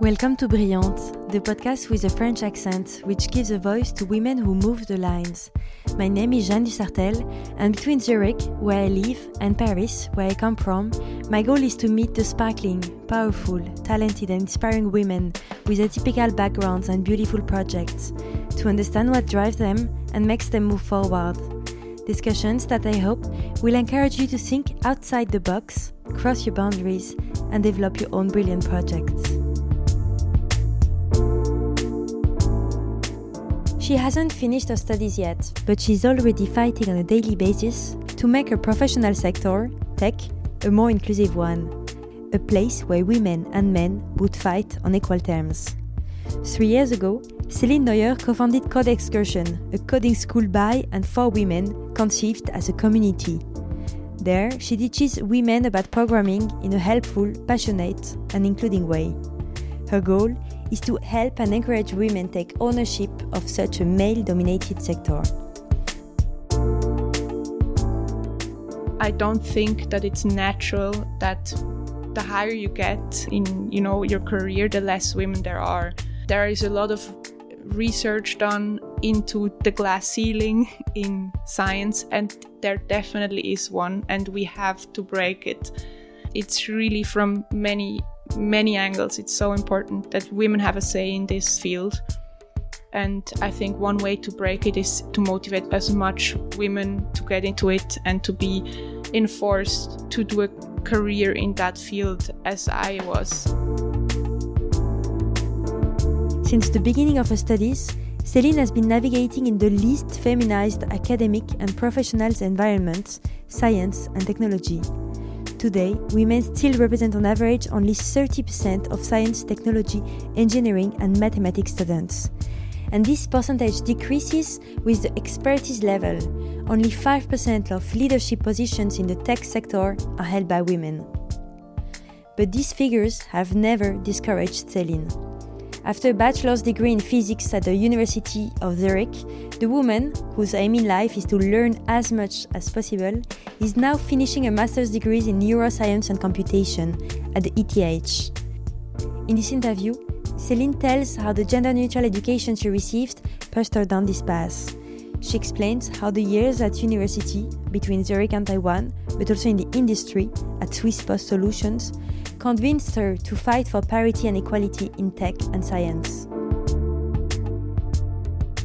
Welcome to Brillante, the podcast with a French accent which gives a voice to women who move the lines. My name is Jeanne Dusartel, and between Zurich, where I live, and Paris, where I come from, my goal is to meet the sparkling, powerful, talented, and inspiring women with atypical backgrounds and beautiful projects, to understand what drives them and makes them move forward. Discussions that I hope will encourage you to think outside the box, cross your boundaries, and develop your own brilliant projects. She hasn't finished her studies yet, but she's already fighting on a daily basis to make her professional sector, tech, a more inclusive one. A place where women and men would fight on equal terms. Three years ago, Céline Neuer co founded Code Excursion, a coding school by and for women conceived as a community. There, she teaches women about programming in a helpful, passionate, and including way. Her goal is to help and encourage women take ownership of such a male dominated sector. I don't think that it's natural that the higher you get in you know your career the less women there are. There is a lot of research done into the glass ceiling in science and there definitely is one and we have to break it. It's really from many many angles. It's so important that women have a say in this field. And I think one way to break it is to motivate as much women to get into it and to be enforced to do a career in that field as I was. Since the beginning of her studies, Céline has been navigating in the least feminized academic and professional environments, science and technology. Today, women still represent on average only 30% of science, technology, engineering, and mathematics students. And this percentage decreases with the expertise level. Only 5% of leadership positions in the tech sector are held by women. But these figures have never discouraged Céline. After a bachelor's degree in physics at the University of Zurich, the woman, whose aim in life is to learn as much as possible, is now finishing a master's degree in neuroscience and computation at the ETH. In this interview, Céline tells how the gender neutral education she received pushed her down this path. She explains how the years at university, between Zurich and Taiwan, but also in the industry at Swiss Post Solutions, convinced her to fight for parity and equality in tech and science.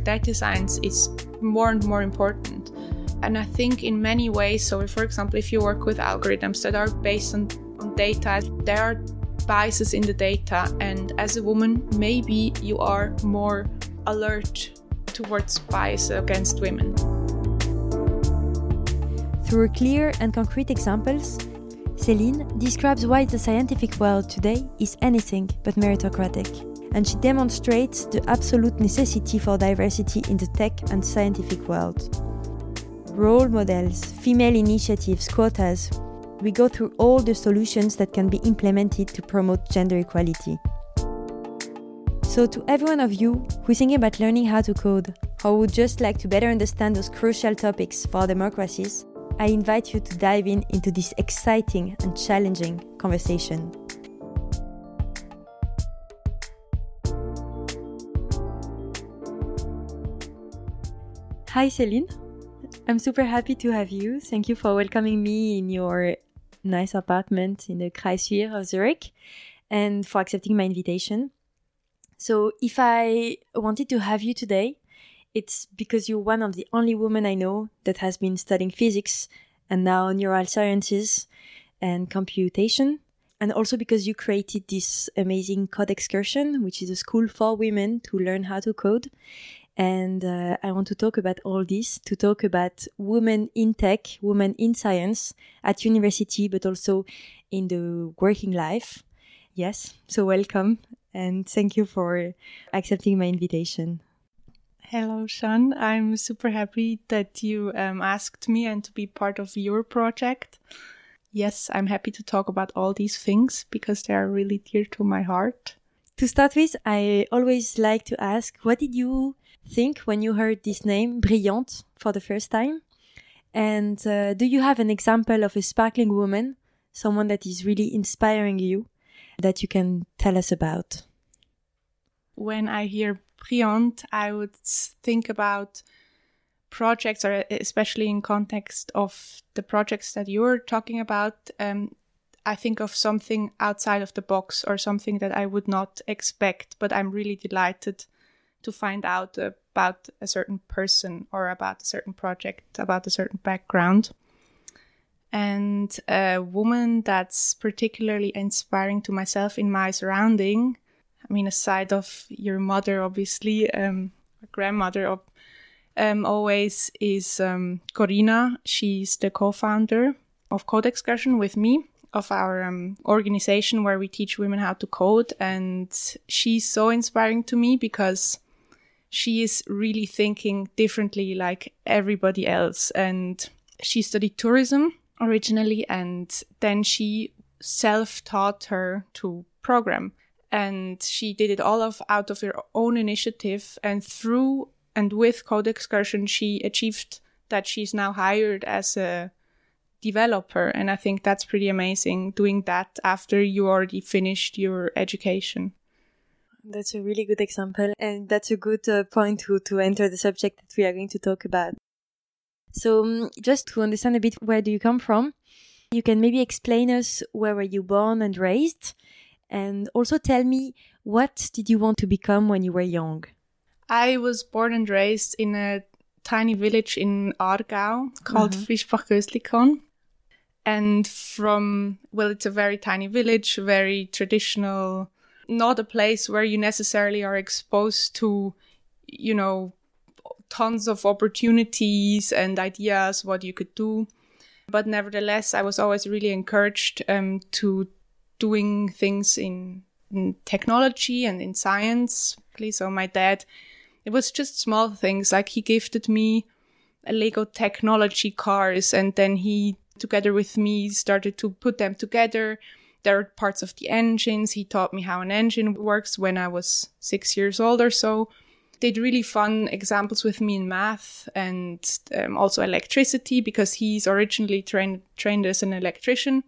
Data science is more and more important. And I think in many ways, so for example, if you work with algorithms that are based on, on data, there are biases in the data. And as a woman, maybe you are more alert towards bias against women. Through clear and concrete examples, Céline describes why the scientific world today is anything but meritocratic, and she demonstrates the absolute necessity for diversity in the tech and scientific world. Role models, female initiatives, quotas, we go through all the solutions that can be implemented to promote gender equality. So, to everyone of you who's thinking about learning how to code, or would just like to better understand those crucial topics for democracies, I invite you to dive in into this exciting and challenging conversation. Hi, Céline. I'm super happy to have you. Thank you for welcoming me in your nice apartment in the Kreisvier of Zurich and for accepting my invitation. So, if I wanted to have you today, it's because you're one of the only women I know that has been studying physics and now neural sciences and computation. And also because you created this amazing Code Excursion, which is a school for women to learn how to code. And uh, I want to talk about all this, to talk about women in tech, women in science at university, but also in the working life. Yes, so welcome and thank you for accepting my invitation. Hello, Jeanne. I'm super happy that you um, asked me and to be part of your project. Yes, I'm happy to talk about all these things because they are really dear to my heart. To start with, I always like to ask, what did you think when you heard this name, Brillante, for the first time? And uh, do you have an example of a sparkling woman, someone that is really inspiring you, that you can tell us about? When I hear Brillante, I would think about projects, or especially in context of the projects that you're talking about. Um, I think of something outside of the box or something that I would not expect, but I'm really delighted to find out about a certain person or about a certain project, about a certain background. And a woman that's particularly inspiring to myself in my surrounding. I mean, aside of your mother, obviously, um, grandmother of, um, always is um, Corina. She's the co-founder of Code Excursion with me of our um, organization where we teach women how to code. And she's so inspiring to me because she is really thinking differently like everybody else. And she studied tourism originally, and then she self taught her to program. And she did it all of out of her own initiative. And through and with Code Excursion, she achieved that she's now hired as a developer. And I think that's pretty amazing doing that after you already finished your education. That's a really good example, and that's a good uh, point to, to enter the subject that we are going to talk about. So, um, just to understand a bit, where do you come from? You can maybe explain us where were you born and raised, and also tell me what did you want to become when you were young. I was born and raised in a tiny village in Aargau called mm-hmm. Fischbach-Göslikon. And from, well, it's a very tiny village, very traditional not a place where you necessarily are exposed to, you know, tons of opportunities and ideas what you could do. But nevertheless, I was always really encouraged um, to doing things in, in technology and in science. So my dad, it was just small things like he gifted me a Lego technology cars and then he together with me started to put them together there are parts of the engines. He taught me how an engine works when I was six years old or so. Did really fun examples with me in math and um, also electricity because he's originally trained trained as an electrician.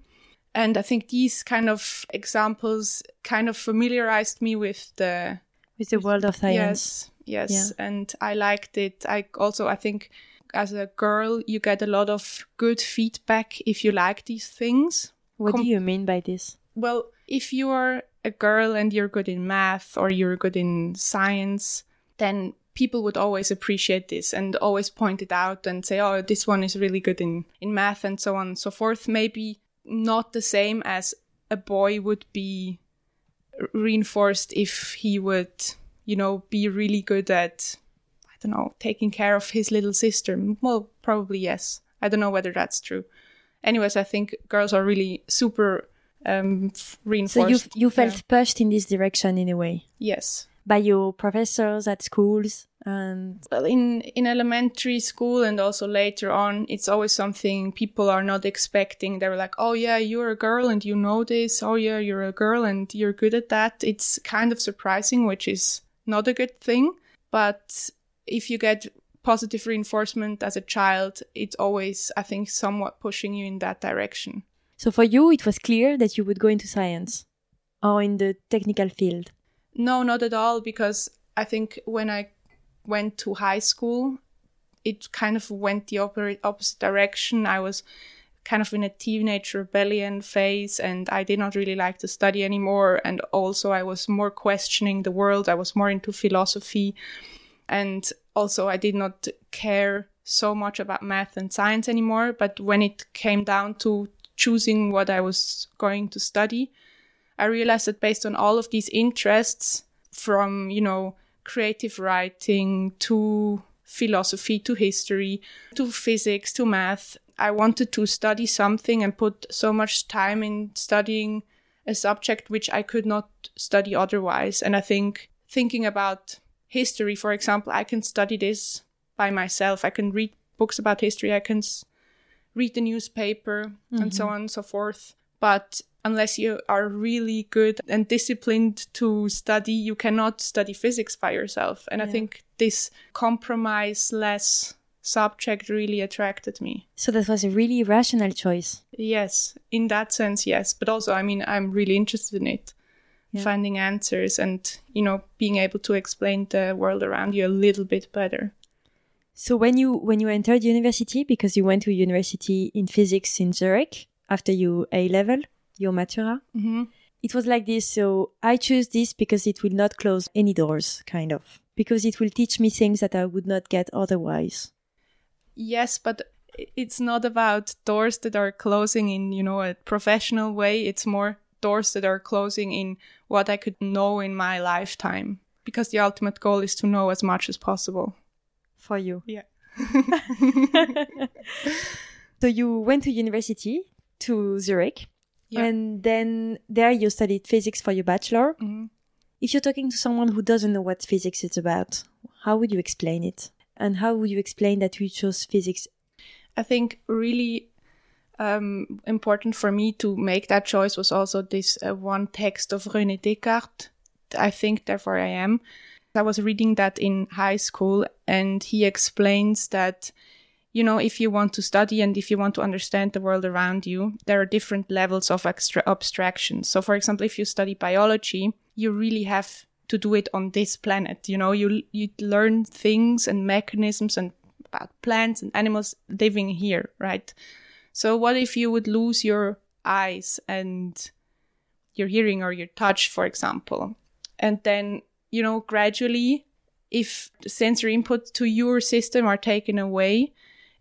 And I think these kind of examples kind of familiarized me with the with the world of science. Yes, yes, yeah. and I liked it. I also I think as a girl you get a lot of good feedback if you like these things what Com- do you mean by this? Well, if you are a girl and you're good in math or you're good in science, then people would always appreciate this and always point it out and say, oh, this one is really good in, in math and so on and so forth. Maybe not the same as a boy would be reinforced if he would, you know, be really good at, I don't know, taking care of his little sister. Well, probably yes. I don't know whether that's true anyways, I think girls are really super um, reinforced. So you you felt yeah. pushed in this direction in a way. Yes. By your professors at schools and well, in in elementary school and also later on, it's always something people are not expecting. They're like, "Oh yeah, you're a girl and you know this. Oh yeah, you're a girl and you're good at that." It's kind of surprising, which is not a good thing. But if you get positive reinforcement as a child, it's always, I think, somewhat pushing you in that direction. So for you, it was clear that you would go into science or in the technical field? No, not at all, because I think when I went to high school, it kind of went the opposite direction. I was kind of in a teenage rebellion phase and I did not really like to study anymore. And also, I was more questioning the world. I was more into philosophy. And also, I did not care so much about math and science anymore. But when it came down to choosing what I was going to study, I realized that based on all of these interests, from, you know, creative writing to philosophy to history to physics to math, I wanted to study something and put so much time in studying a subject which I could not study otherwise. And I think thinking about history, for example, I can study this by myself. I can read books about history. I can read the newspaper mm-hmm. and so mm-hmm. on and so forth. But unless you are really good and disciplined to study, you cannot study physics by yourself. And yeah. I think this compromise less subject really attracted me. So that was a really rational choice. Yes, in that sense, yes. But also, I mean, I'm really interested in it. yeah. finding answers and, you know, being able to explain the world around you a little bit better. So when you when you entered university, because you went to university in physics in Zurich after your A level, your Matura, mm-hmm. it was like this. So I choose this because it will not close any doors, kind of, because it will teach me things that I would not get otherwise. Yes, but it's not about doors that are closing in you know a professional way. It's more doors that are closing in what I could know in my lifetime, because the ultimate goal is to know as much as possible for you. Yeah. so you went to university to Zurich, yeah. and then there you studied physics for your bachelor. Mm-hmm. If you're talking to someone who doesn't know what physics is about, how would you explain it? And how would you explain that you chose physics? I think really um, important for me to make that choice was also this uh, one text of René Descartes. I think, therefore, I am. I was reading that in high school, and he explains that, you know, if you want to study and if you want to understand the world around you, there are different levels of extra abstraction. So, for example, if you study biology, you really have to do it on this planet. You know, you you learn things and mechanisms and about plants and animals living here, right? So, what if you would lose your eyes and your hearing or your touch, for example, and then you know, gradually, if sensory input to your system are taken away,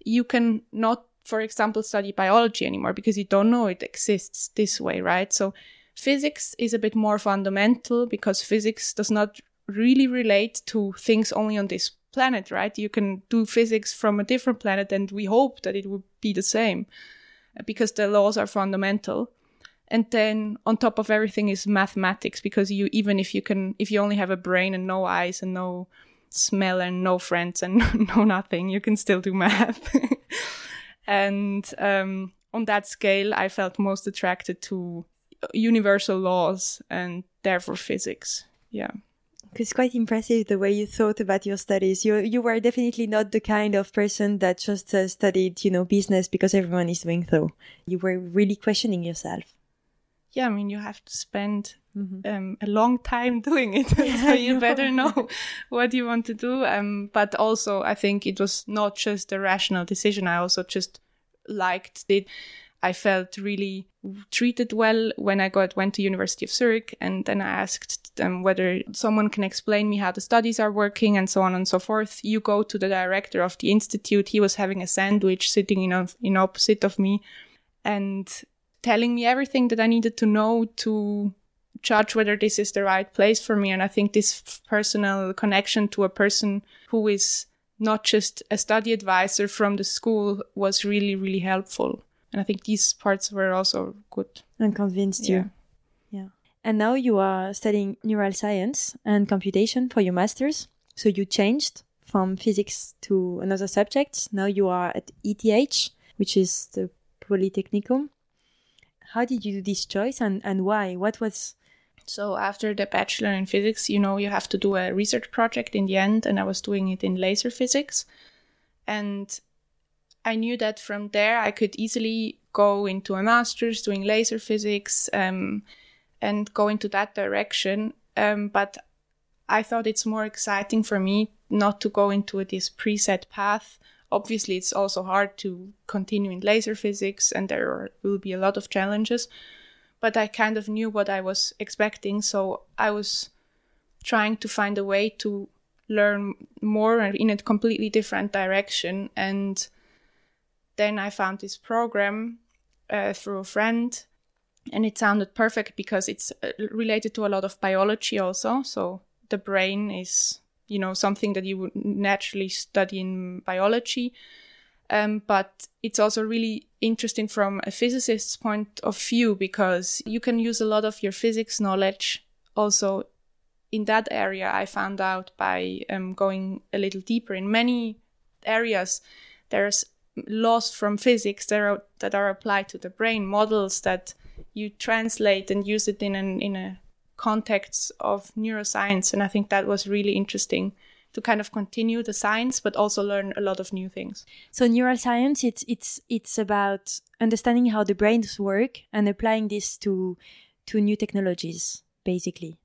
you can not, for example, study biology anymore because you don't know it exists this way, right? So physics is a bit more fundamental because physics does not really relate to things only on this planet, right? You can do physics from a different planet and we hope that it would be the same uh, because the laws are fundamental and then on top of everything is mathematics because you even if you can if you only have a brain and no eyes and no smell and no friends and no nothing. You can still do math. And um, on that scale i felt most attracted to universal laws and therefore physics. Yeah. It's quite impressive the way you thought about your studies. You you were definitely not the kind of person that just uh, studied, you know, business because everyone is doing so. You were really questioning yourself yeah, I mean, you have to spend mm-hmm. um, a long time doing it. so you better know what you want to do. Um, but also, I think it was not just a rational decision. I also just liked it. I felt really treated well when I got went to University of Zurich, and then I asked them whether someone can explain me how the studies are working and so on and so forth. You go to the director of the institute. He was having a sandwich sitting in in opposite of me, and telling me everything that I needed to know to judge whether this is the right place for me. And I think this personal connection to a person who is not just a study advisor from the school was really, really helpful. And I think these parts were also good. And convinced yeah. you. Yeah. And now you are studying neural science and computation for your master's. So you changed from physics to another subject. Now you are at ETH, which is the Polytechnicum how did you do this choice and, and why? What was so after the bachelor in physics, you know, you have to do a research project in the end, and I was doing it in laser physics. And I knew that from there I could easily go into a master's doing laser physics um, and go into that direction. Um, but I thought it's more exciting for me not to go into this preset path Obviously, it's also hard to continue in laser physics, and there are, will be a lot of challenges. But I kind of knew what I was expecting, so I was trying to find a way to learn more in a completely different direction. And then I found this program uh, through a friend, and it sounded perfect because it's uh, related to a lot of biology also. So the brain is you know something that you would naturally study in biology. Um, but it's also really interesting from a physicist's point of view because you can use a lot of your physics knowledge also in that area i found out by um, going a little deeper. In many areas there's laws from physics that are, that are applied to the brain models that you translate and use it in an in a contexts of neuroscience. And I think that was really interesting to kind of continue the science, but also learn a lot of new things. So neuroscience, it's it's it's about understanding how the brains work and applying this to to new technologies. basically?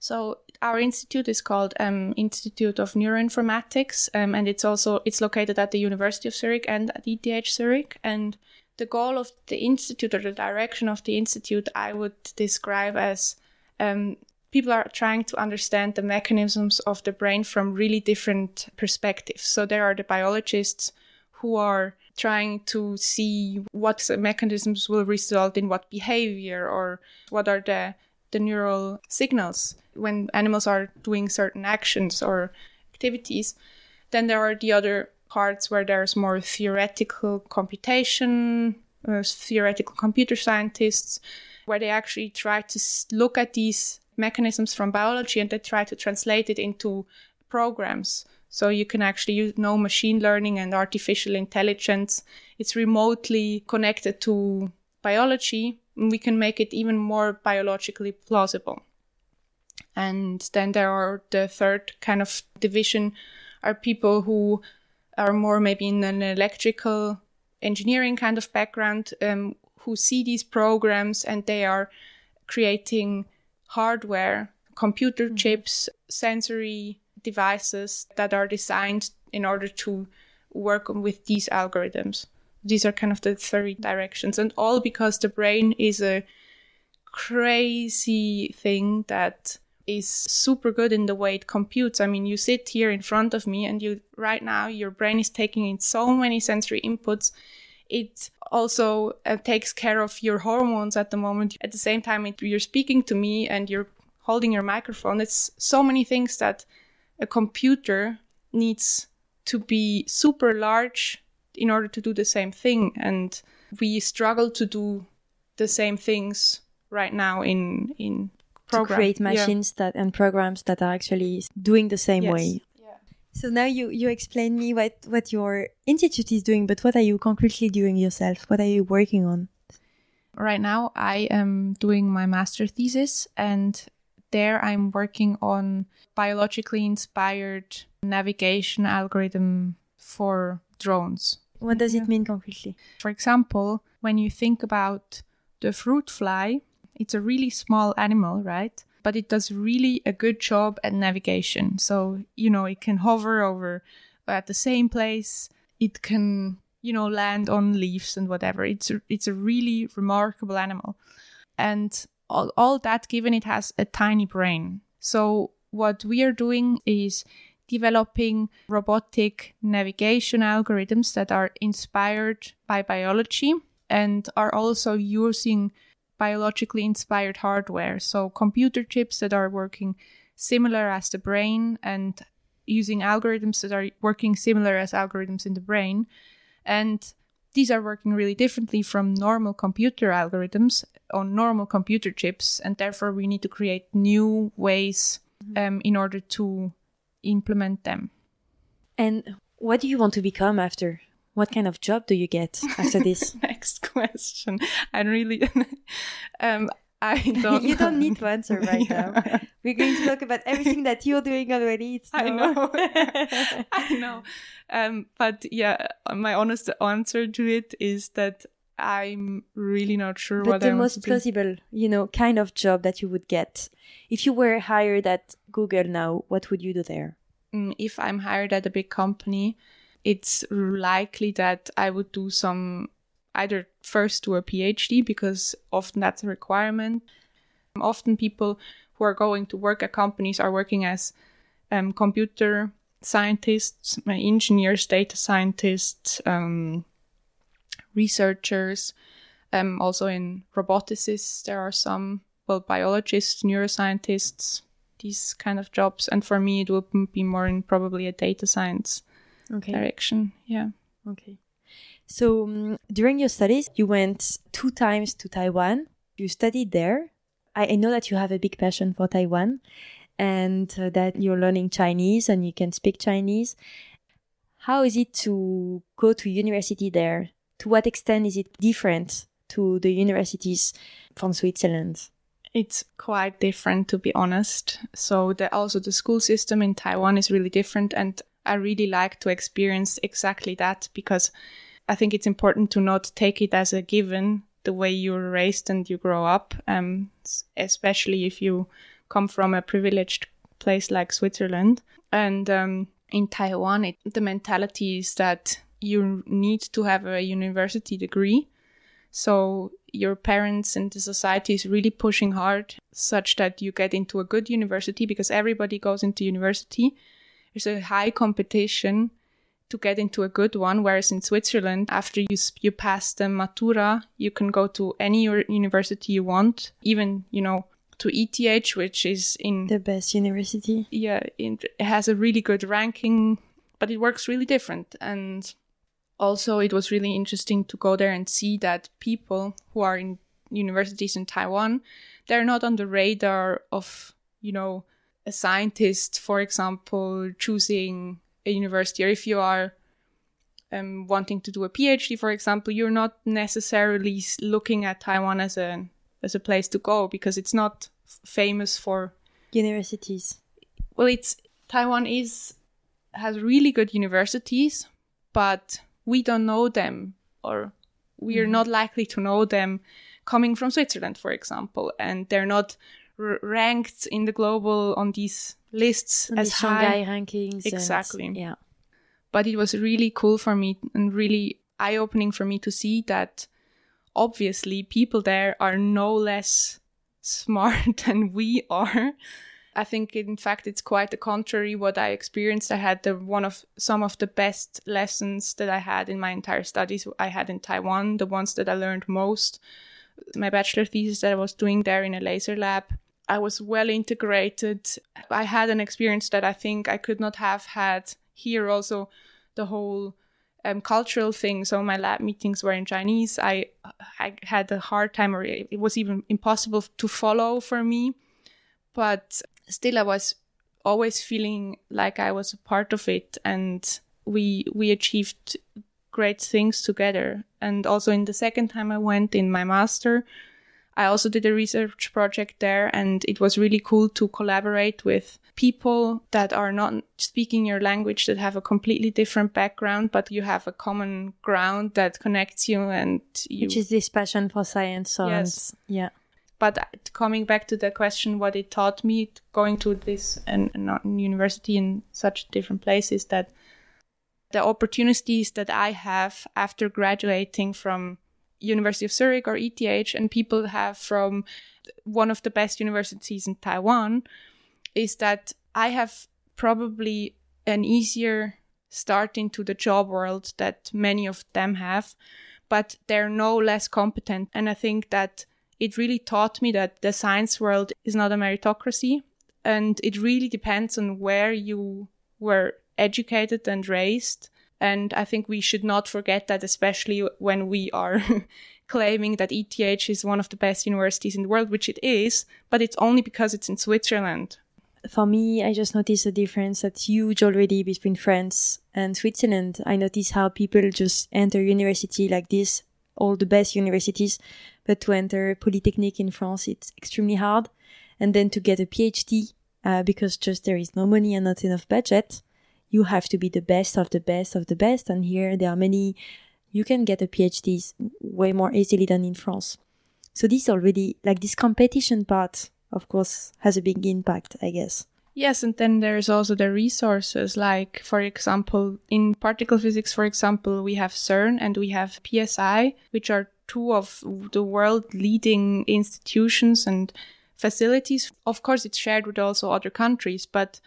So our institute is called um, Institute of Neuroinformatics, um, and it's also it's located at the University of Zurich and at ETH Zurich. And the goal of the institute or the direction of the institute, I would describe as um, people are trying to understand the mechanisms of the brain from really different perspectives. So there are the biologists who are trying to see what mechanisms will result in what behavior or what are the the neural signals when animals are doing certain actions or activities. Then there are the other parts where there's more theoretical computation, uh, theoretical computer scientists, where they actually try to look at these mechanisms from biology and they try to translate it into programs. So you can actually use know machine learning and artificial intelligence. It's remotely connected to biology. And we can make it even more biologically plausible. And then there are the third kind of division are people who are more maybe in an electrical engineering kind of background um, who see these programs and they are creating hardware, computer mm-hmm. chips, sensory devices that are designed in order to work with these algorithms. These are kind of the three directions, and all because the brain is a crazy thing that is super good in the way it computes. I mean, you sit here in front of me and you right now your brain is taking in so many sensory inputs. It also uh, takes care of your hormones at the moment. At the same time, it, you're speaking to me and you're holding your microphone. It's so many things that a computer needs to be super large in order to do the same thing. And we struggle to do the same things right now in, in program. to create machines yeah. that and programs that are actually doing the same yes. way. So now you you explain me what what your institute is doing, but what are you concretely doing yourself? What are you working on? Right now, I am doing my master thesis, and there I'm working on biologically inspired navigation algorithm for drones. What does it mean concretely? For example, when you think about the fruit fly, it's a really small animal, right? But it does really a good job at navigation. So, you know, it can hover over at the same place. It can, you know, land on leaves and whatever. It's a, it's a really remarkable animal. And all, all that given it has a tiny brain. So what we are doing is developing robotic navigation algorithms that are inspired by biology and are also using biologically inspired hardware. So computer chips that are working similar as the brain and using algorithms that are working similar as algorithms in the brain. And these are working really differently from normal computer algorithms on normal computer chips. And therefore, we need to create new ways mm-hmm. um, in order to implement them. And what do you want to become after? What kind of job do you get after this? Next question. I really, um, I don't. you don't need to answer right yeah. now. We're going to talk about everything that you're doing already. It's no... I know. I know. Um, but yeah, my honest answer to it is that I'm really not sure but what the most plausible, you know, kind of job that you would get if you were hired at Google now. What would you do there? Mm, if I'm hired at a big company, it's likely that I would do some either first do a PhD because often that's a requirement. Often people who are going to work at companies are working as um, computer scientists, uh, engineers, data scientists, um, researchers. Um, also in roboticists, there are some well biologists, neuroscientists, these kind of jobs. And for me, it would be more in probably a data science okay. direction. Yeah. Okay. So um, during your studies, you went two times to Taiwan. You studied there. I, I know that you have a big passion for Taiwan and uh, that you're learning Chinese and you can speak Chinese. How is it to go to university there? To what extent is it different to the universities from Switzerland? It's quite different, to be honest. So the, also the school system in Taiwan is really different, and I really like to experience exactly that because I think it's important to not take it as a given the way you're raised and you grow up, um, especially if you come from a privileged place like Switzerland. And um, in Taiwan, it, the mentality is that you need to have a university degree. So your parents and the society is really pushing hard such that you get into a good university because everybody goes into university. There's a high competition to get into a good one. Whereas in Switzerland, after you, you pass the Matura, you can go to any university you want, even, you know, to ETH, which is in the best university. Yeah, it has a really good ranking, but it works really different. And also, it was really interesting to go there and see that people who are in universities in Taiwan, they're not on the radar of, you know, a scientist, for example, choosing a university, or if you are um, wanting to do a PhD, for example, you're not necessarily looking at Taiwan as a as a place to go because it's not f- famous for universities. Well, it's Taiwan is has really good universities, but we don't know them, or we are mm-hmm. not likely to know them coming from Switzerland, for example, and they're not r- ranked in the global on these lists on as the high. Shanghai rankings. Exactly. And, yeah. But it was really cool for me and really eye opening for me to see that obviously people there are no less smart than we are. I think in fact it's quite the contrary what I experienced. I had the one of some of the best lessons that I had in my entire studies I had in Taiwan, the ones that I learned most. My bachelor thesis that I was doing there in a laser lab I was well integrated. I had an experience that I think I could not have had here. Also, the whole um, cultural thing. So my lab meetings were in Chinese. I I had a hard time, or it was even impossible to follow for me. But still, I was always feeling like I was a part of it, and we we achieved great things together. And also in the second time I went in my master, I also did a research project there and it was really cool to collaborate with people that are not speaking your language that have a completely different background, but you have a common ground that connects you and you. Which is this passion for science. So yes. Yeah. But uh, coming back to the question, what it taught me going to this and, and university in such different places that the opportunities that I have after graduating from University of Zurich or ETH and people have from one of the best universities in Taiwan is that I have probably an easier start into the job world that many of them have, but they're no less competent. And I think that it really taught me that the science world is not a meritocracy and it really depends on where you were educated and raised and I think we should not forget that, especially when we are claiming that ETH is one of the best universities in the world, which it is, but it's only because it's in Switzerland. For me, I just noticed a difference that's huge already between France and Switzerland. I notice how people just enter university like this, all the best universities, but to enter Polytechnique in France, it's extremely hard. And then to get a PhD, uh, because just there is no money and not enough budget, you have to be the best of the best of the best. And here there are many, you can get a PhD way more easily than in France. So this already, like this competition part, of course, has a big impact, I guess. Yes, and then there's also the resources. Like, for example, in particle physics, for example, we have CERN and we have PSI, which are two of the world leading institutions and facilities. Of course, it's shared with also other countries, but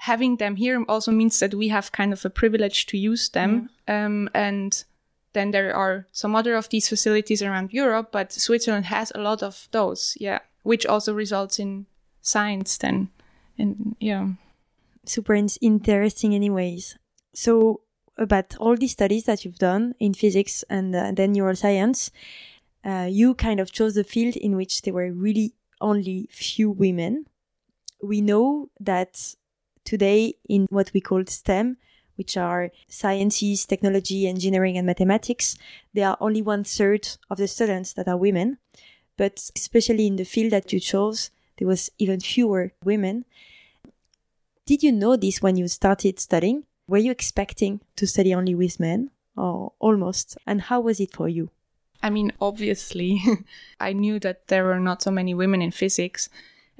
having them here also means that we have kind of a privilege to use them. Mm. Um, and then there are some other of these facilities around Europe, but Switzerland has a lot of those, yeah, which also results in science then. And yeah. Super interesting, anyways. So, about all these studies that you've done in physics and uh, then neuroscience, uh, you kind of chose the field in which there were really only few women. We know that today in what we call STEM, which are sciences, technology, engineering, and mathematics, there are only one third of the students that are women. But especially in the field that you chose, there was even fewer women. Did you know this when you started studying? Were you expecting to study only with men or almost? And how was it for you? I mean, obviously, I knew that there were not so many women in physics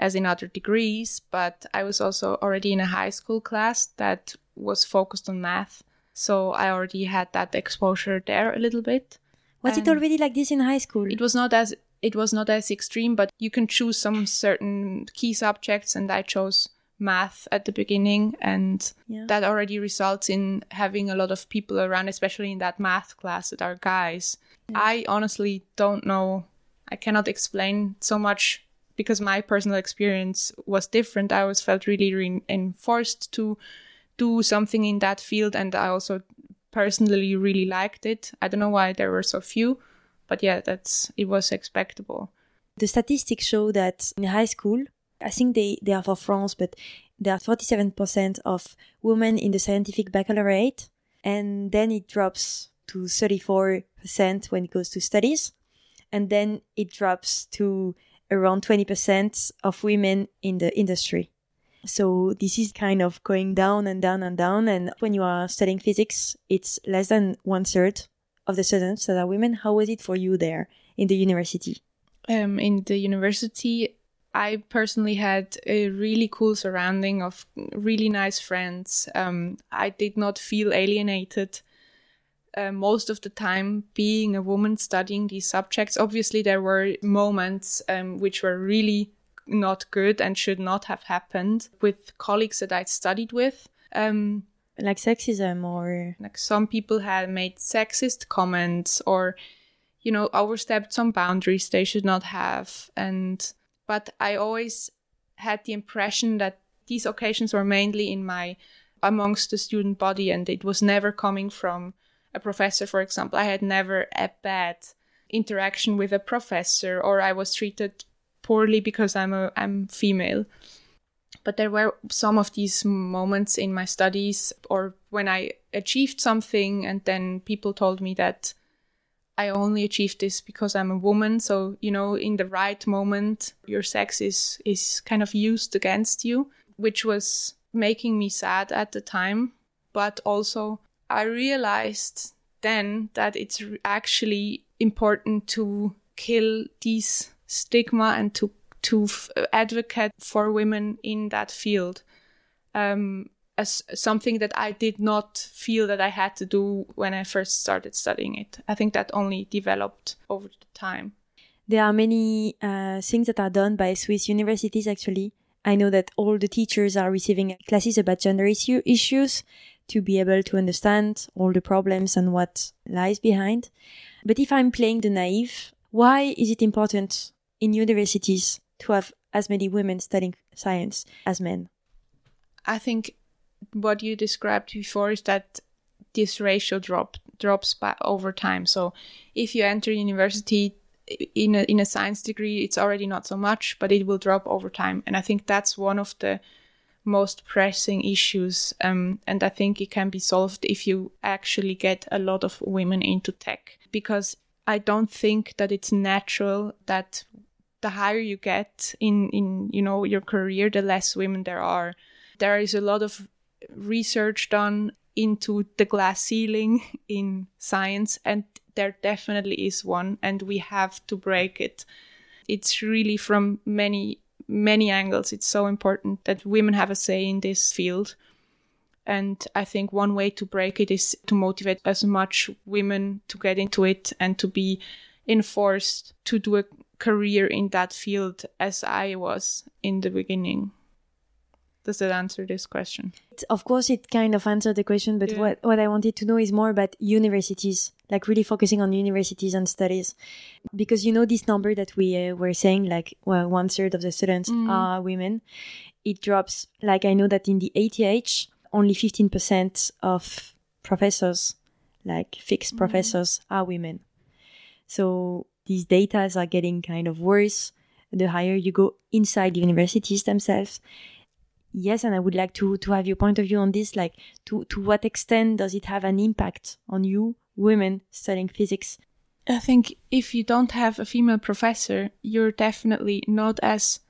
as in other degrees, but I was also already in a high school class that was focused on math. So I already had that exposure there a little bit. Was and it already like this in high school? It was not as it was not as extreme, but you can choose some certain key subjects and I chose math at the beginning and yeah. that already results in having a lot of people around especially in that math class that are guys yeah. i honestly don't know i cannot explain so much because my personal experience was different. I was felt really re- enforced to do something in that field and i also personally really liked it. I don't know why there were so few but yeah that's it was expectable. The statistics show that in high school I think they, they are for France, but there are 47% of women in the scientific baccalaureate, and then it drops to 34% when it goes to studies, and then it drops to around 20% of women in the industry. So this is kind of going down and down and down. And when you are studying physics, it's less than one third of the students that are women. How was it for you there in the university? Um, in the university, I personally had a really cool surrounding of really nice friends. Um, I did not feel alienated uh, most of the time being a woman studying these subjects. Obviously, there were moments um, which were really not good and should not have happened with colleagues that I'd studied with. Um, like sexism or like some people had made sexist comments or you know overstepped some boundaries they should not have and but I always had the impression that these occasions were mainly in my amongst the student body and it was never coming from a professor for example i had never a bad interaction with a professor or i was treated poorly because i'm a i'm female but there were some of these moments in my studies or when i achieved something and then people told me that I only achieved this because I'm a woman. So, you know, in the right moment, your sex is, is kind of used against you, which was making me sad at the time. But also, I realized then that it's actually important to kill these stigma and to to f- advocate for women in that field. Um, as something that I did not feel that I had to do when I first started studying it. I think that only developed over the time. There are many uh, things that are done by Swiss universities actually. I know that all the teachers are receiving classes about gender issue, issues to be able to understand all the problems and what lies behind. But if I'm playing the naive, why is it important in universities to have as many women studying science as men? I think what you described before is that this ratio drop drops by over time. So if you enter university in a in a science degree, it's already not so much, but it will drop over time. And I think that's one of the most pressing issues. Um, and I think it can be solved if you actually get a lot of women into tech, because I don't think that it's natural that the higher you get in in you know your career, the less women there are. There is a lot of research done into the glass ceiling in science, and there definitely is one, and we have to break it. It's really from many, many angles. It's so important that women have a say in this field. And I think one way to break it is to motivate as much women to get into it and to be enforced to do a career in that field as I was in the beginning. Does that answer this question? Of course, it kind of answered the question, but yeah. what, what I wanted to know is more about universities, like really focusing on universities and studies. Because you know, this number that we uh, were saying, like well, one third of the students mm. are women, it drops. Like I know that in the ETH, only 15% of professors, like fixed mm. professors, are women. So these data are getting kind of worse the higher you go inside the universities themselves yes and i would like to to have your point of view on this like to to what extent does it have an impact on you women studying physics? I think if you don't have a female professor you're definitely not as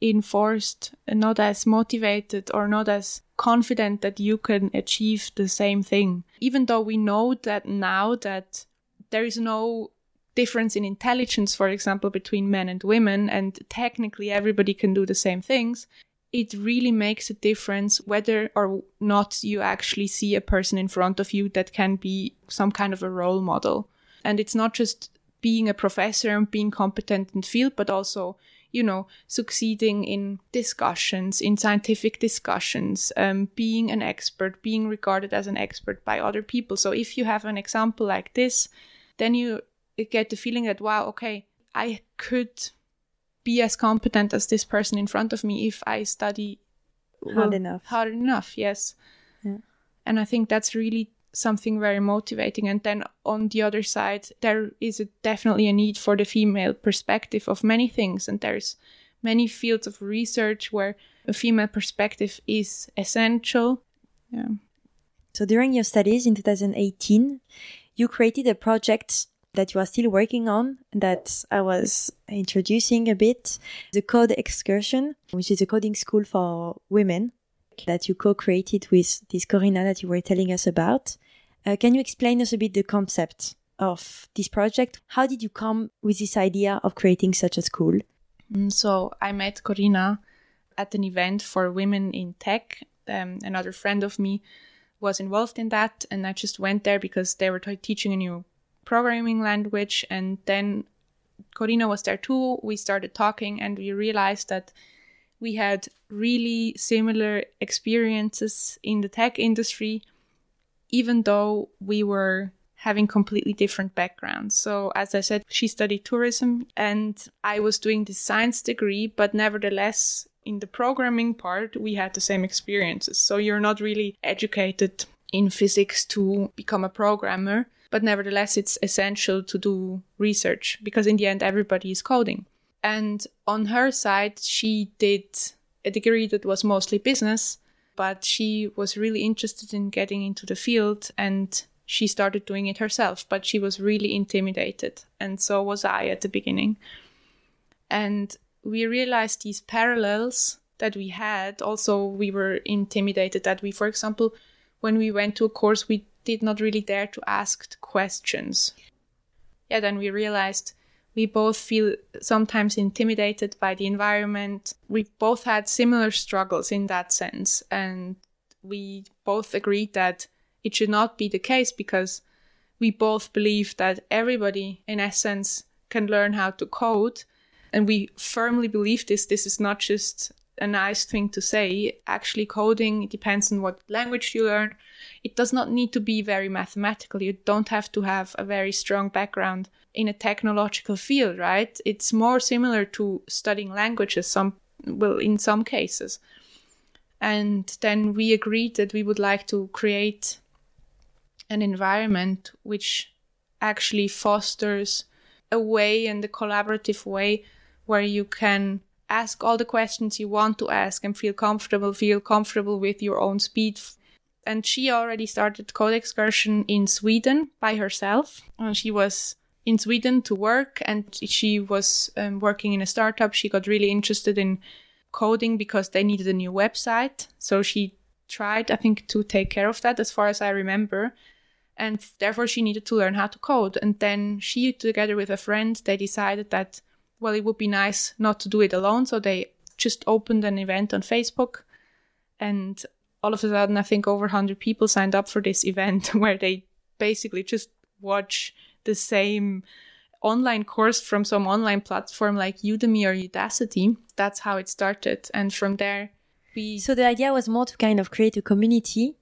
enforced not as motivated or not as confident that you can achieve the same thing. Even though we know that now that there is no difference in intelligence, for example, between men and women, and technically everybody can do the same things, it really makes a difference whether or not you actually see a person in front of you that can be some kind of a role model. And it's not just being a professor and being competent in field, but also, you know, succeeding in discussions, in scientific discussions, um, being an expert, being regarded as an expert by other people. So if you have an example like this, then you get the feeling that, wow, okay, I could be as competent as this person in front of me if I study hard well, enough. Hard enough, yes. Yeah. And I think that's really something very motivating. And then on the other side, there is a, definitely a need for the female perspective of many things. And there's many fields of research where a female perspective is essential. Yeah. So during your studies in 2018, you created a project that you are still working on that I was introducing a bit the Code Excursion, which is a coding school for women that you co-created with this Corina that you were telling us about. Uh, can you explain us a bit the concept of this project? How did you come with this idea of creating such a school? Mm, so I met Corina at an event for women in tech. Um, another friend of me was involved in that, and I just went there because they were t- teaching a new programming language. And then Corina was there too. We started talking, and we realized that we had really similar experiences in the tech industry, even though we were having completely different backgrounds. So, as I said, she studied tourism and I was doing the science degree, but nevertheless, in the programming part, we had the same experiences. So, you're not really educated in physics to become a programmer, but nevertheless, it's essential to do research because in the end, everybody is coding. And on her side, she did a degree that was mostly business, but she was really interested in getting into the field and she started doing it herself, but she was really intimidated. And so was I at the beginning. And we realized these parallels that we had. Also, we were intimidated that we, for example, when we went to a course, we did not really dare to ask questions. Yeah, then we realized we both feel sometimes intimidated by the environment. We both had similar struggles in that sense. And we both agreed that it should not be the case because we both believe that everybody, in essence, can learn how to code. And we firmly believe this. This is not just a nice thing to say. Actually, coding depends on what language you learn. It does not need to be very mathematical. You don't have to have a very strong background in a technological field, right? It's more similar to studying languages, some well, in some cases. And then we agreed that we would like to create an environment which actually fosters a way and a collaborative way where you can ask all the questions you want to ask and feel comfortable, feel comfortable with your own speed. And she already started Code Excursion in Sweden by herself. And she was in Sweden to work, and she was um, working in a startup. She got really interested in coding because they needed a new website. So she tried, I think, to take care of that, as far as I remember. And therefore, she needed to learn how to code. And then she, together with a friend, they decided that, well, it would be nice not to do it alone. So they just opened an event on Facebook. And all of a sudden, I think over 100 people signed up for this event where they basically just watch the same online course from some online platform like Udemy or Udacity. That's how it started. And from there, we. So the idea was more to kind of create a community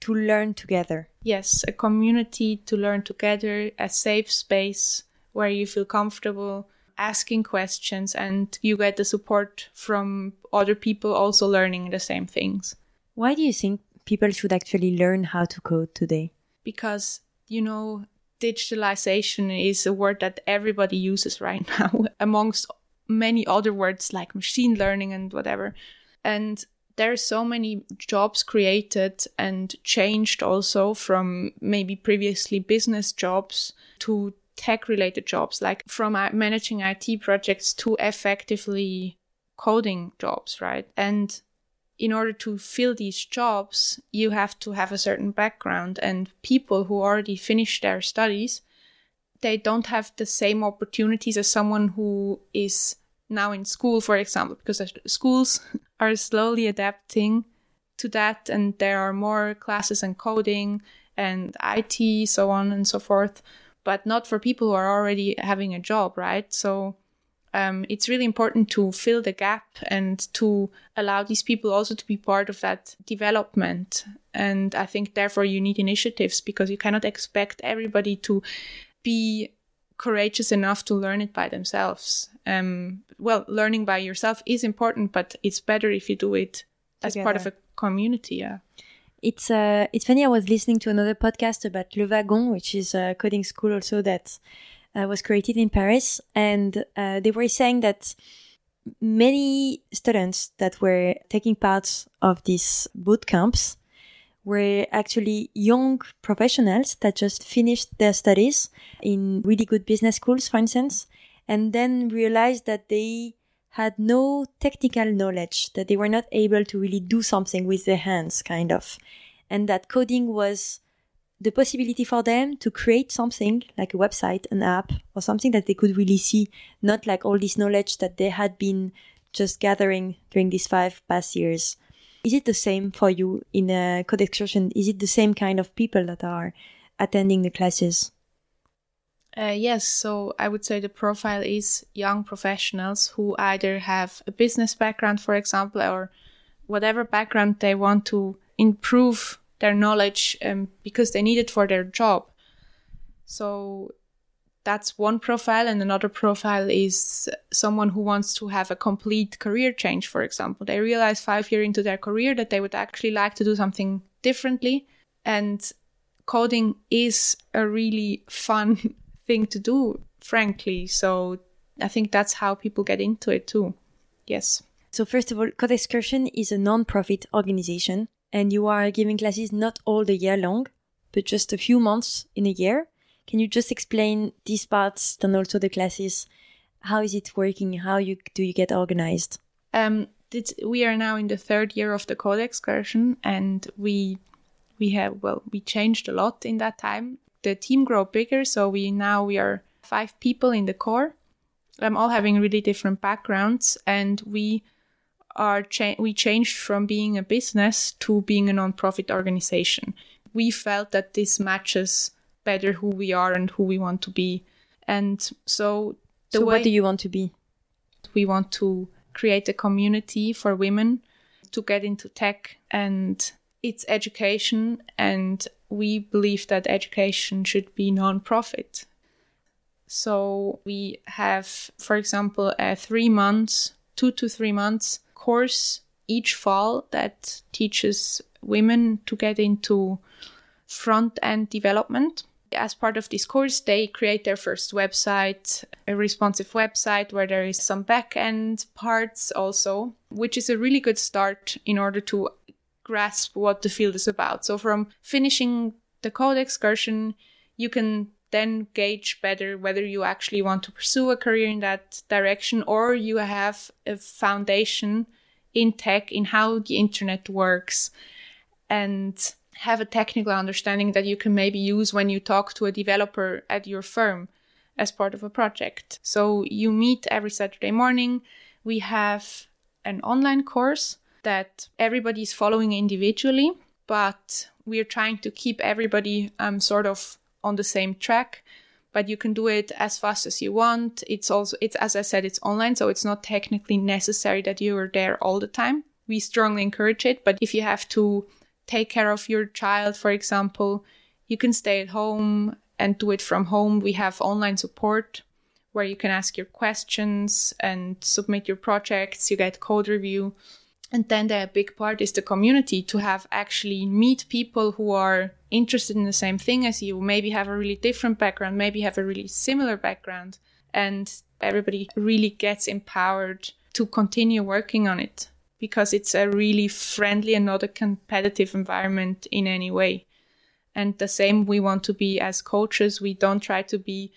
to learn together. Yes, a community to learn together, a safe space where you feel comfortable asking questions and you get the support from other people also learning the same things. Why do you think people should actually learn how to code today? Because, you know, digitalization is a word that everybody uses right now, amongst many other words like machine learning and whatever. And there are so many jobs created and changed also from maybe previously business jobs to tech related jobs, like from uh, managing IT projects to effectively coding jobs, right? And in order to fill these jobs, you have to have a certain background, and people who already finished their studies, they don't have the same opportunities as someone who is now in school, for example, because schools are slowly adapting to that and there are more classes in coding and IT, so on and so forth, but not for people who are already having a job, right? So um, it's really important to fill the gap and to allow these people also to be part of that development. And I think therefore you need initiatives because you cannot expect everybody to be courageous enough to learn it by themselves. Um, well, learning by yourself is important, but it's better if you do it as part of a community. Yeah. It's uh, it's funny. I was listening to another podcast about Le Wagon, which is a coding school also that uh, was created in Paris, and uh, they were saying that many students that were taking part of these boot camps were actually young professionals that just finished their studies in really good business schools, for instance, and then realized that they had no technical knowledge, that they were not able to really do something with their hands, kind of. And that coding was the possibility for them to create something like a website, an app, or something that they could really see, not like all this knowledge that they had been just gathering during these five past years. Is it the same for you in a code excursion? Is it the same kind of people that are attending the classes? Uh, yes, so I would say the profile is young professionals who either have a business background, for example, or whatever background they want to improve their knowledge um, because they need it for their job. So that's one profile, and another profile is someone who wants to have a complete career change, for example. They realize five years into their career that they would actually like to do something differently, and coding is a really fun thing to do, frankly. So I think that's how people get into it too. Yes. So first of all, Code Excursion is a non-profit organization and you are giving classes not all the year long, but just a few months in a year. Can you just explain these parts and also the classes? How is it working? How you do you get organized? Um, we are now in the third year of the Code Excursion, and we we have well we changed a lot in that time the team grow bigger. So we now we are five people in the core, um, all having really different backgrounds, and we are cha- we changed from being a business to being a non-profit organization. We felt that this matches better who we are and who we want to be, and so the so way what do you want to be? We want to create a community for women to get into tech and its education and we believe that education should be non-profit. So we have, for example, a three months, two to three months course each fall that teaches women to get into front end development. As part of this course, they create their first website, a responsive website where there is some back end parts also, which is a really good start in order to grasp what the field is about. So from finishing the code excursion, you can then gauge better whether you actually want to pursue a career in that direction or you have a foundation in tech in how the internet works and have a technical understanding that you can maybe use when you talk to a developer at your firm as part of a project. So you meet every Saturday morning. We have an online course that everybody is following individually, but we're trying to keep everybody um, sort of on the same track. But you can do it as fast as you want. It's also, it's as I said, it's online, so it's not technically necessary that you are there all the time. We strongly encourage it, but if you have to take care of your child, for example, you can stay at home and do it from home. We have online support where you can ask your questions and submit your projects. You get code review. And then the big part is the community to have actually meet people who are interested in the same thing as you, maybe have a really different background, maybe have a really similar background. And everybody really gets empowered to continue working on it because it's a really friendly and not a competitive environment in any way. And the same we want to be as coaches. We don't try to be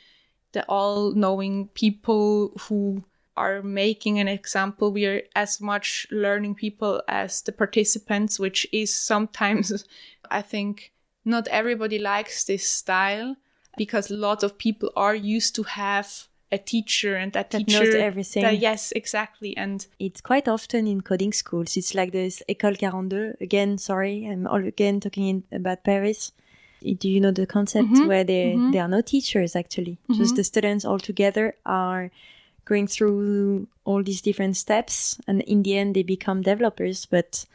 the all knowing people who are making an example. We are as much learning people as the participants, which is sometimes, I think, not everybody likes this style. because lots of people are used to have a teacher and that, That teacher knows everything. that- yes, exactly. And It's quite often in coding schools. It's like this École 42. Again, sorry, I'm all again talking in, about Paris. Do you know the concept Mhm, where there mhm. there are no teachers actually? Just Mhm. the students all together are going through all these different steps, and in the end they become developers. But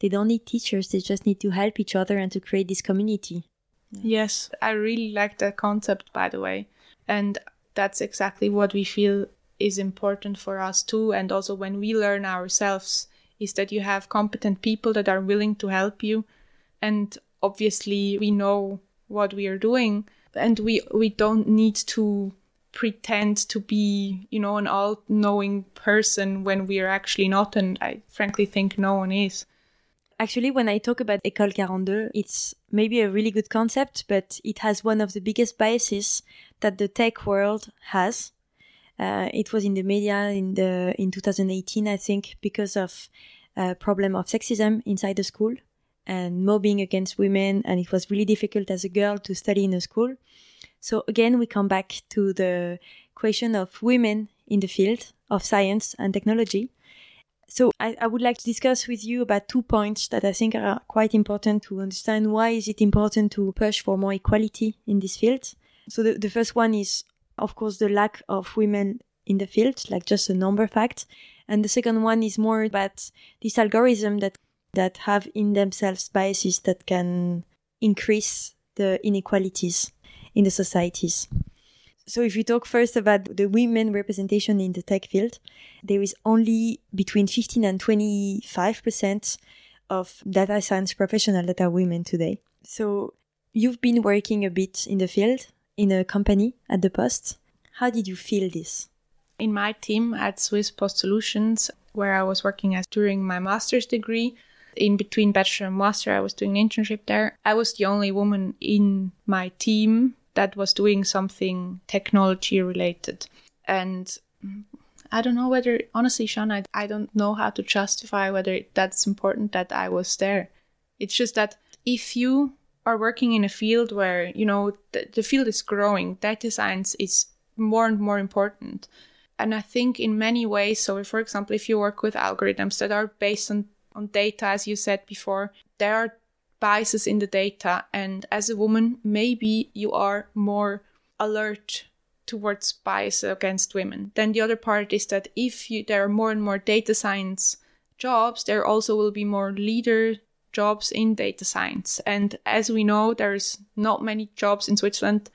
they don't need teachers. They just need to help each other and to create this community. Yes, I really like that concept, by the way. And that's exactly what we feel is important for us too. And also when we learn ourselves, is that you have competent people that are willing to help you. And obviously, we know what we are doing, and we, we don't need to pretend to be, you know, an all knowing person when we are actually not. And I frankly think no one is. Actually, when I talk about École 42, it's maybe a really good concept, but it has one of the biggest biases that the tech world has. Uh, it was in the media in the in 2018, I think, because of a problem of sexism inside the school and mobbing against women, and it was really difficult as a girl to study in a school. So again, we come back to the question of women in the field of science and technology. So I, I would like to discuss with you about two points that I think are quite important to understand why is it important to push for more equality in this field. So the, the first one is of course the lack of women in the field, like just a number fact. And the second one is more about this algorithm that that have in themselves biases that can increase the inequalities in the societies. So if we talk first about the women representation in the tech field, there is only between 15 and 25% of data science professionals that are women today. So you've been working a bit in the field in a company at the Post. How did you feel this? in my team at Swiss Post Solutions, where I was working as during my master's degree. In between bachelor and master, I was doing an internship there. I was the only woman in my team that was doing something technology related. And I don't know whether, honestly, Jeanne, I, I don't know how to justify whether that's important that I was there. It's just that if you are working in a field where, you know, the, the field is growing, data science is more and more important. And I think in many ways, so for example, if you work with algorithms that are based on, on data, as you said before, there are biases in the data. And as a woman, maybe you are more alert towards bias against women. Then the other part is that if you, there are more and more data science jobs, there also will be more leader jobs in data science. And as we know, there's not many jobs in Switzerland,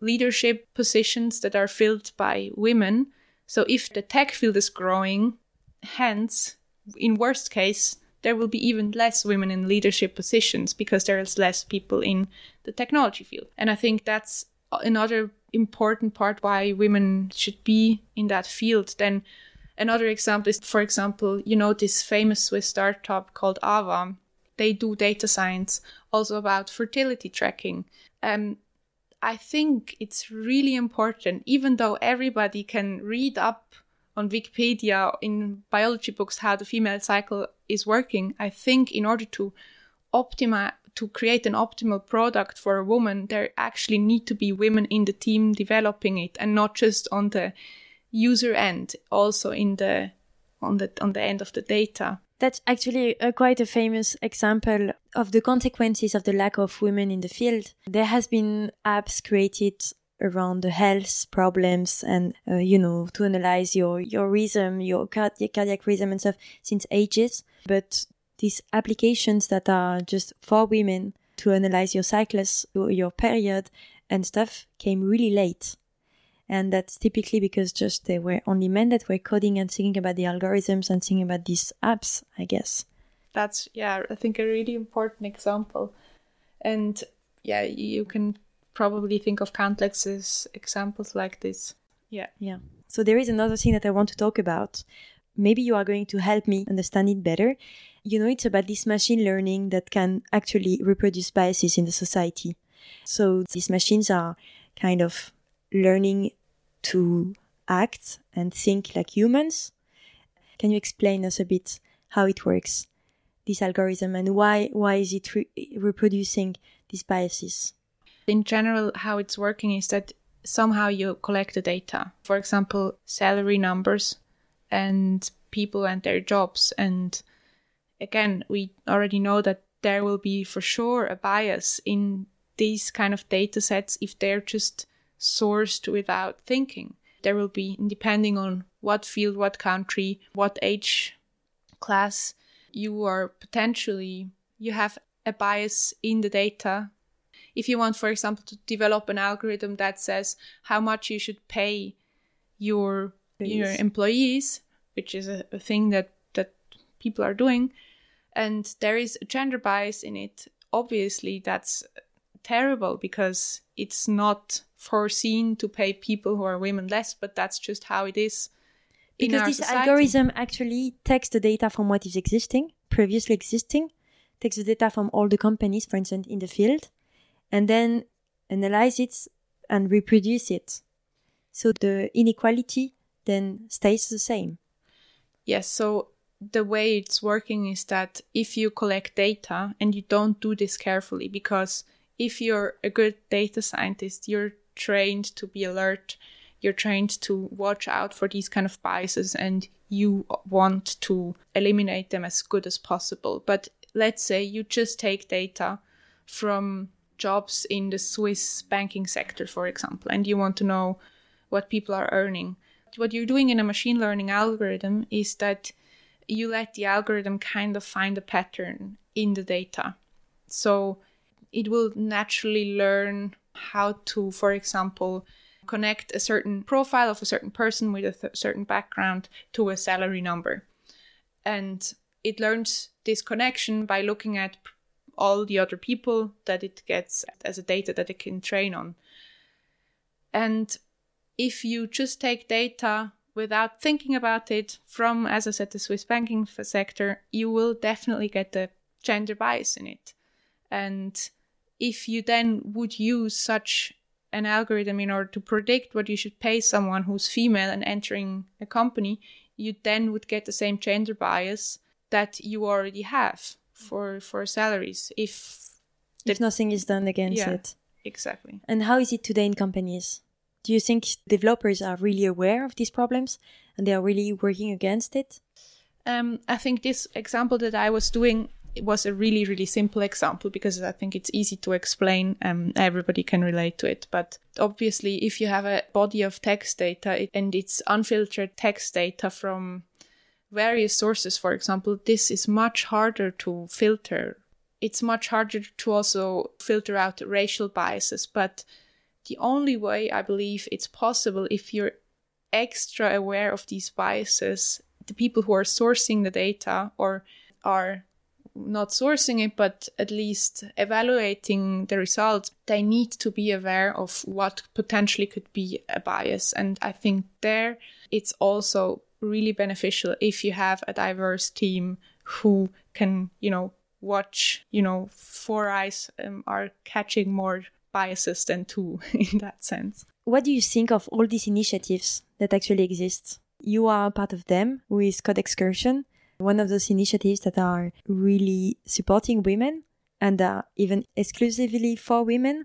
leadership positions that are filled by women. So if the tech field is growing, hence, in worst case, there will be even less women in leadership positions because there is less people in the technology field. And I think that's another important part why women should be in that field. Then another example is, for example, you know, this famous Swiss startup called Ava. They do data science also about fertility tracking. Um, I think it's really important, even though everybody can read up on Wikipedia in biology books how the female cycle is working. I think in order to optimize, to create an optimal product for a woman, there actually need to be women in the team developing it and not just on the user end, also in the, on the, on the end of the data. That's actually a, quite a famous example of the consequences of the lack of women in the field. There has been apps created around the health problems and uh, you know to analyze your your rhythm, your card- cardiac rhythm and stuff since ages. But these applications that are just for women to analyze your cycles, your period and stuff came really late. And that's typically because just there were only men that were coding and thinking about the algorithms and thinking about these apps, I guess. That's, yeah, I think a really important example. And yeah, you can probably think of countless examples like this. Yeah. Yeah. So there is another thing that I want to talk about. Maybe you are going to help me understand it better. You know, it's about this machine learning that can actually reproduce biases in the society. So these machines are kind of learning to act and think like humans. Can you explain us a bit how it works, this algorithm, and why why is it re- reproducing these biases? In general, how it's working is that somehow you collect the data. For example, salary numbers and people and their jobs. And again, we already know that there will be for sure a bias in these kind of data sets if they're just sourced without thinking. There will be, depending on what field, what country, what age class, you are potentially, you have a bias in the data. If you want, for example, to develop an algorithm that says how much you should pay your your employees, which is a, a thing that that people are doing, and there is a gender bias in it, obviously that's terrible because it's not foreseen to pay people who are women less, but that's just how it is. Because this society. algorithm actually takes the data from what is existing, previously existing, takes the data from all the companies, for instance, in the field, and then analyze it and reproduce it. So the inequality then stays the same. Yes, so the way it's working is that if you collect data and you don't do this carefully, because if you're a good data scientist, you're trained to be alert, you're trained to watch out for these kind of biases, and you want to eliminate them as good as possible. But let's say you just take data from jobs in the Swiss banking sector, for example, and you want to know what people are earning. What you're doing in a machine learning algorithm is that you let the algorithm kind of find a pattern in the data. So it will naturally learn how to, for example, connect a certain profile of a certain person with a th- certain background to a salary number. And it learns this connection by looking at all the other people that it gets as a data that it can train on. And if you just take data without thinking about it from, as I said, the Swiss banking sector, you will definitely get the gender bias in it. And if you then would use such an algorithm in order to predict what you should pay someone who's female and entering a company, you then would get the same gender bias that you already have for for salaries if if nothing is done against yeah, it. Exactly. And how is it today in companies? Do you think developers are really aware of these problems and they are really working against it? Um, I think this example that I was doing was a really, really simple example because I think it's easy to explain. Um, everybody can relate to it. But obviously, if you have a body of text data and it's unfiltered text data from various sources, for example, this is much harder to filter. It's much harder to also filter out racial biases, but the only way I believe it's possible if you're extra aware of these biases, the people who are sourcing the data or are not sourcing it, but at least evaluating the results, they need to be aware of what potentially could be a bias. And I think there it's also really beneficial if you have a diverse team who can, you know, watch, you know, four eyes um, are catching more biases than two in that sense. What do you think of all these initiatives that actually exist? You are part of them with Code Excursion, one of those initiatives that are really supporting women and are even exclusively for women.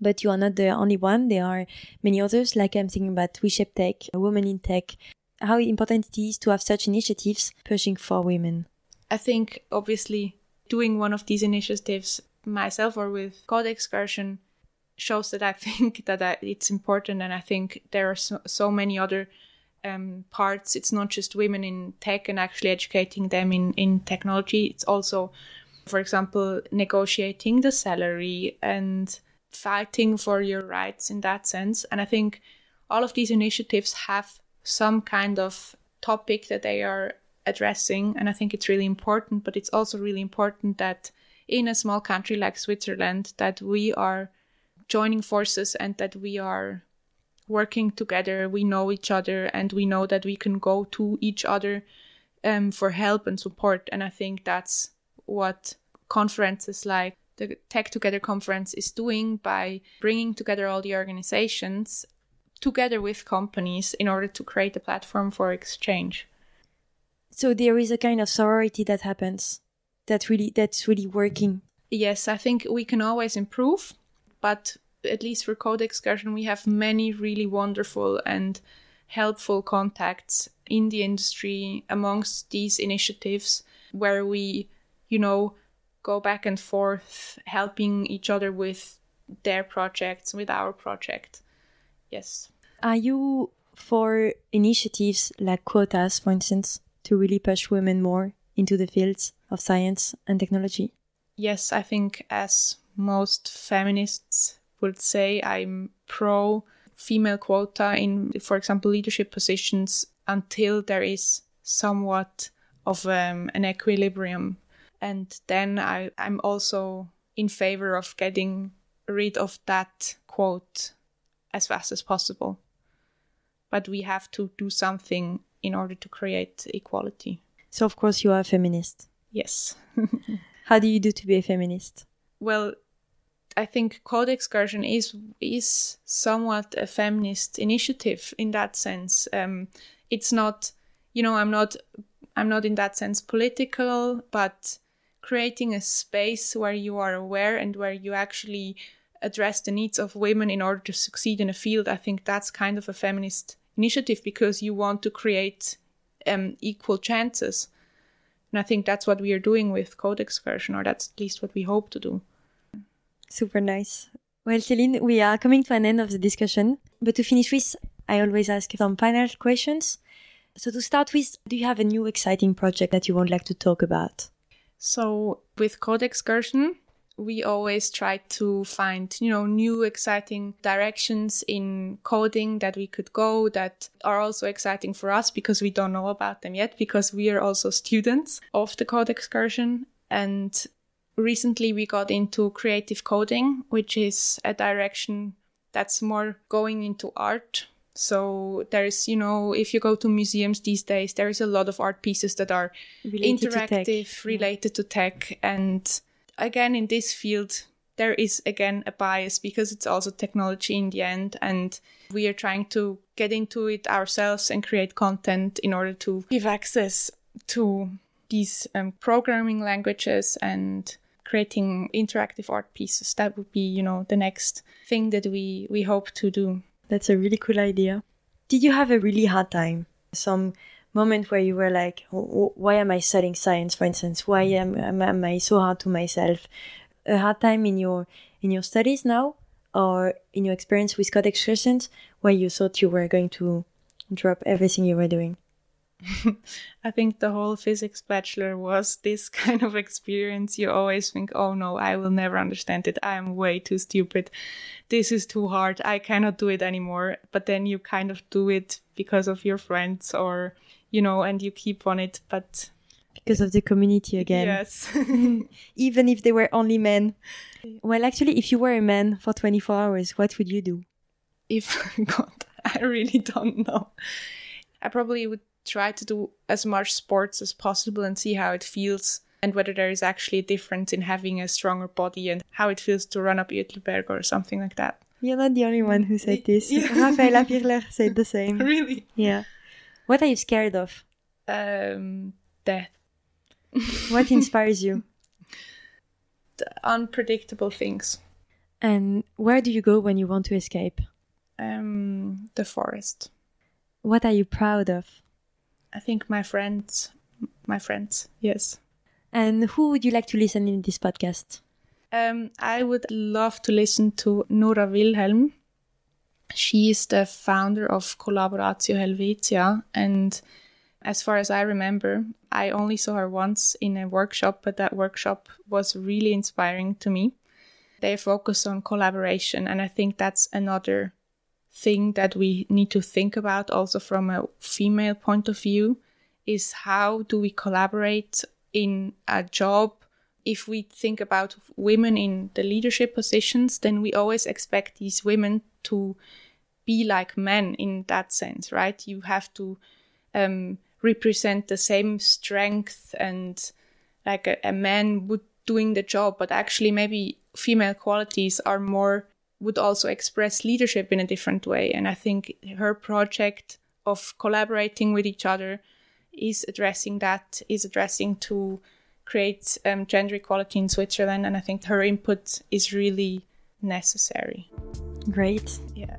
But you are not the only one. There are many others, like I'm thinking about WeShape Tech, Women in Tech. How important it is to have such initiatives pushing for women. I think obviously doing one of these initiatives myself or with Code Excursion shows that I think that I, it's important, and I think there are so, so many other um, parts. It's not just women in tech and actually educating them in in technology. It's also, for example, negotiating the salary and fighting for your rights in that sense. And I think all of these initiatives have some kind of topic that they are addressing, and I think it's really important. But it's also really important that in a small country like Switzerland, that we are joining forces and that we are working together. We know each other and we know that we can go to each other um, for help and support. And I think that's what conferences like the Tech Together conference is doing by bringing together all the organizations together with companies in order to create a platform for exchange. So there is a kind of sorority that happens that really that's really working. Yes, I think we can always improve but at least for Code Excursion, we have many really wonderful and helpful contacts in the industry amongst these initiatives where we, you know, go back and forth helping each other with their projects, with our project. Yes. Are you for initiatives like quotas, for instance, to really push women more into the fields of science and technology? Yes, I think as most feminists would say, I'm pro female quota in, for example, leadership positions until there is somewhat of um, an equilibrium. And then I, I'm also in favor of getting rid of that quote as fast as possible. But we have to do something in order to create equality. So, of course, you are a feminist. Yes. How do you do to be a feminist? Well, I think Code Excursion is is somewhat a feminist initiative in that sense. Um, it's not, you know, I'm not, I'm not in that sense political, but creating a space where you are aware and where you actually address the needs of women in order to succeed in a field. I think that's kind of a feminist initiative because you want to create um, equal chances. And I think that's what we are doing with Code Excursion, or that's at least what we hope to do. Super nice. Well, Céline, we are coming to an end of the discussion. But to finish with, I always ask some final questions. So to start with, do you have a new exciting project that you would like to talk about? So with Code Excursion, we always try to find, you know, new exciting directions in coding that we could go that are also exciting for us because we don't know about them yet because we are also students of the code excursion. And recently we got into creative coding, which is a direction that's more going into art. So there's, you know, if you go to museums these days, there is a lot of art pieces that are related interactive, to related to tech and again in this field there is again a bias because it's also technology in the end and we are trying to get into it ourselves and create content in order to give access to these um, programming languages and creating interactive art pieces. That would be you know the next thing that we we hope to do. That's a really cool idea. Did you have a really hard time? Some moment where you were like, why am I studying science, for instance? Why am, am, am I so hard to myself? A hard time in your in your studies now, or in your experience with Code Excursions, where you thought you were going to drop everything you were doing? I think the whole physics bachelor was this kind of experience. You always think, oh no, I will never understand it. I am way too stupid. This is too hard. I cannot do it anymore. But then you kind of do it because of your friends or you know, and you keep on it, but because of the community again. Yes. Even if they were only men. Well, actually, if you were a man for 24 hours, what would you do? If, God, I really don't know. I probably would try to do as much sports as possible and see how it feels and whether there is actually a difference in having a stronger body and how it feels to run up Uetliberg or something like that. You're not the only one who said this. Yeah. Rafaela Pirler said the same. Really? Yeah. What are you scared of? Um, death. what inspires you? The unpredictable things. And where do you go when you want to escape? Um, the forest. What are you proud of? I think my friends. My friends, yes. And who would you like to listen in this podcast? Um, I would love to listen to Nora Wilhelm. She is the founder of Collaboratio Helvetica, and as far as I remember, I only saw her once in a workshop, but that workshop was really inspiring to me. They focus on collaboration, and I think that's another thing that we need to think about also from a female point of view is how do we collaborate in a job if we think about women in the leadership positions, then we always expect these women to be like men in that sense, right? You have to um, represent the same strength and like a, a man would doing the job, but actually maybe female qualities are more would also express leadership in a different way. And I think her project of collaborating with each other is addressing that, is addressing to create um, gender equality in Switzerland. And I think her input is really necessary. Great. Yeah.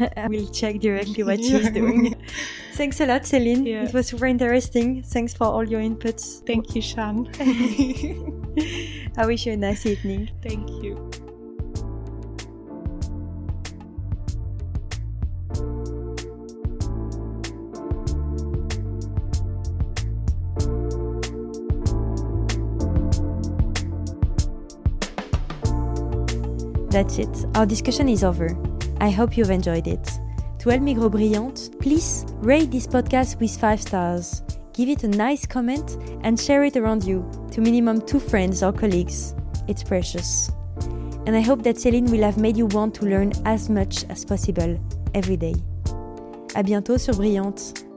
I will check directly what she's doing. Thanks a lot, Celine. Yeah. It was super interesting. Thanks for all your inputs. Thank you, Jeanne. I wish you a nice evening. Thank you. That's it. Our discussion is over. I hope you've enjoyed it. To help me Brillante, please rate this podcast with 5 stars. Give it a nice comment and share it around you to minimum two friends or colleagues. It's precious. And I hope that Céline will have made you want to learn as much as possible every day. À bientôt sur Brillante.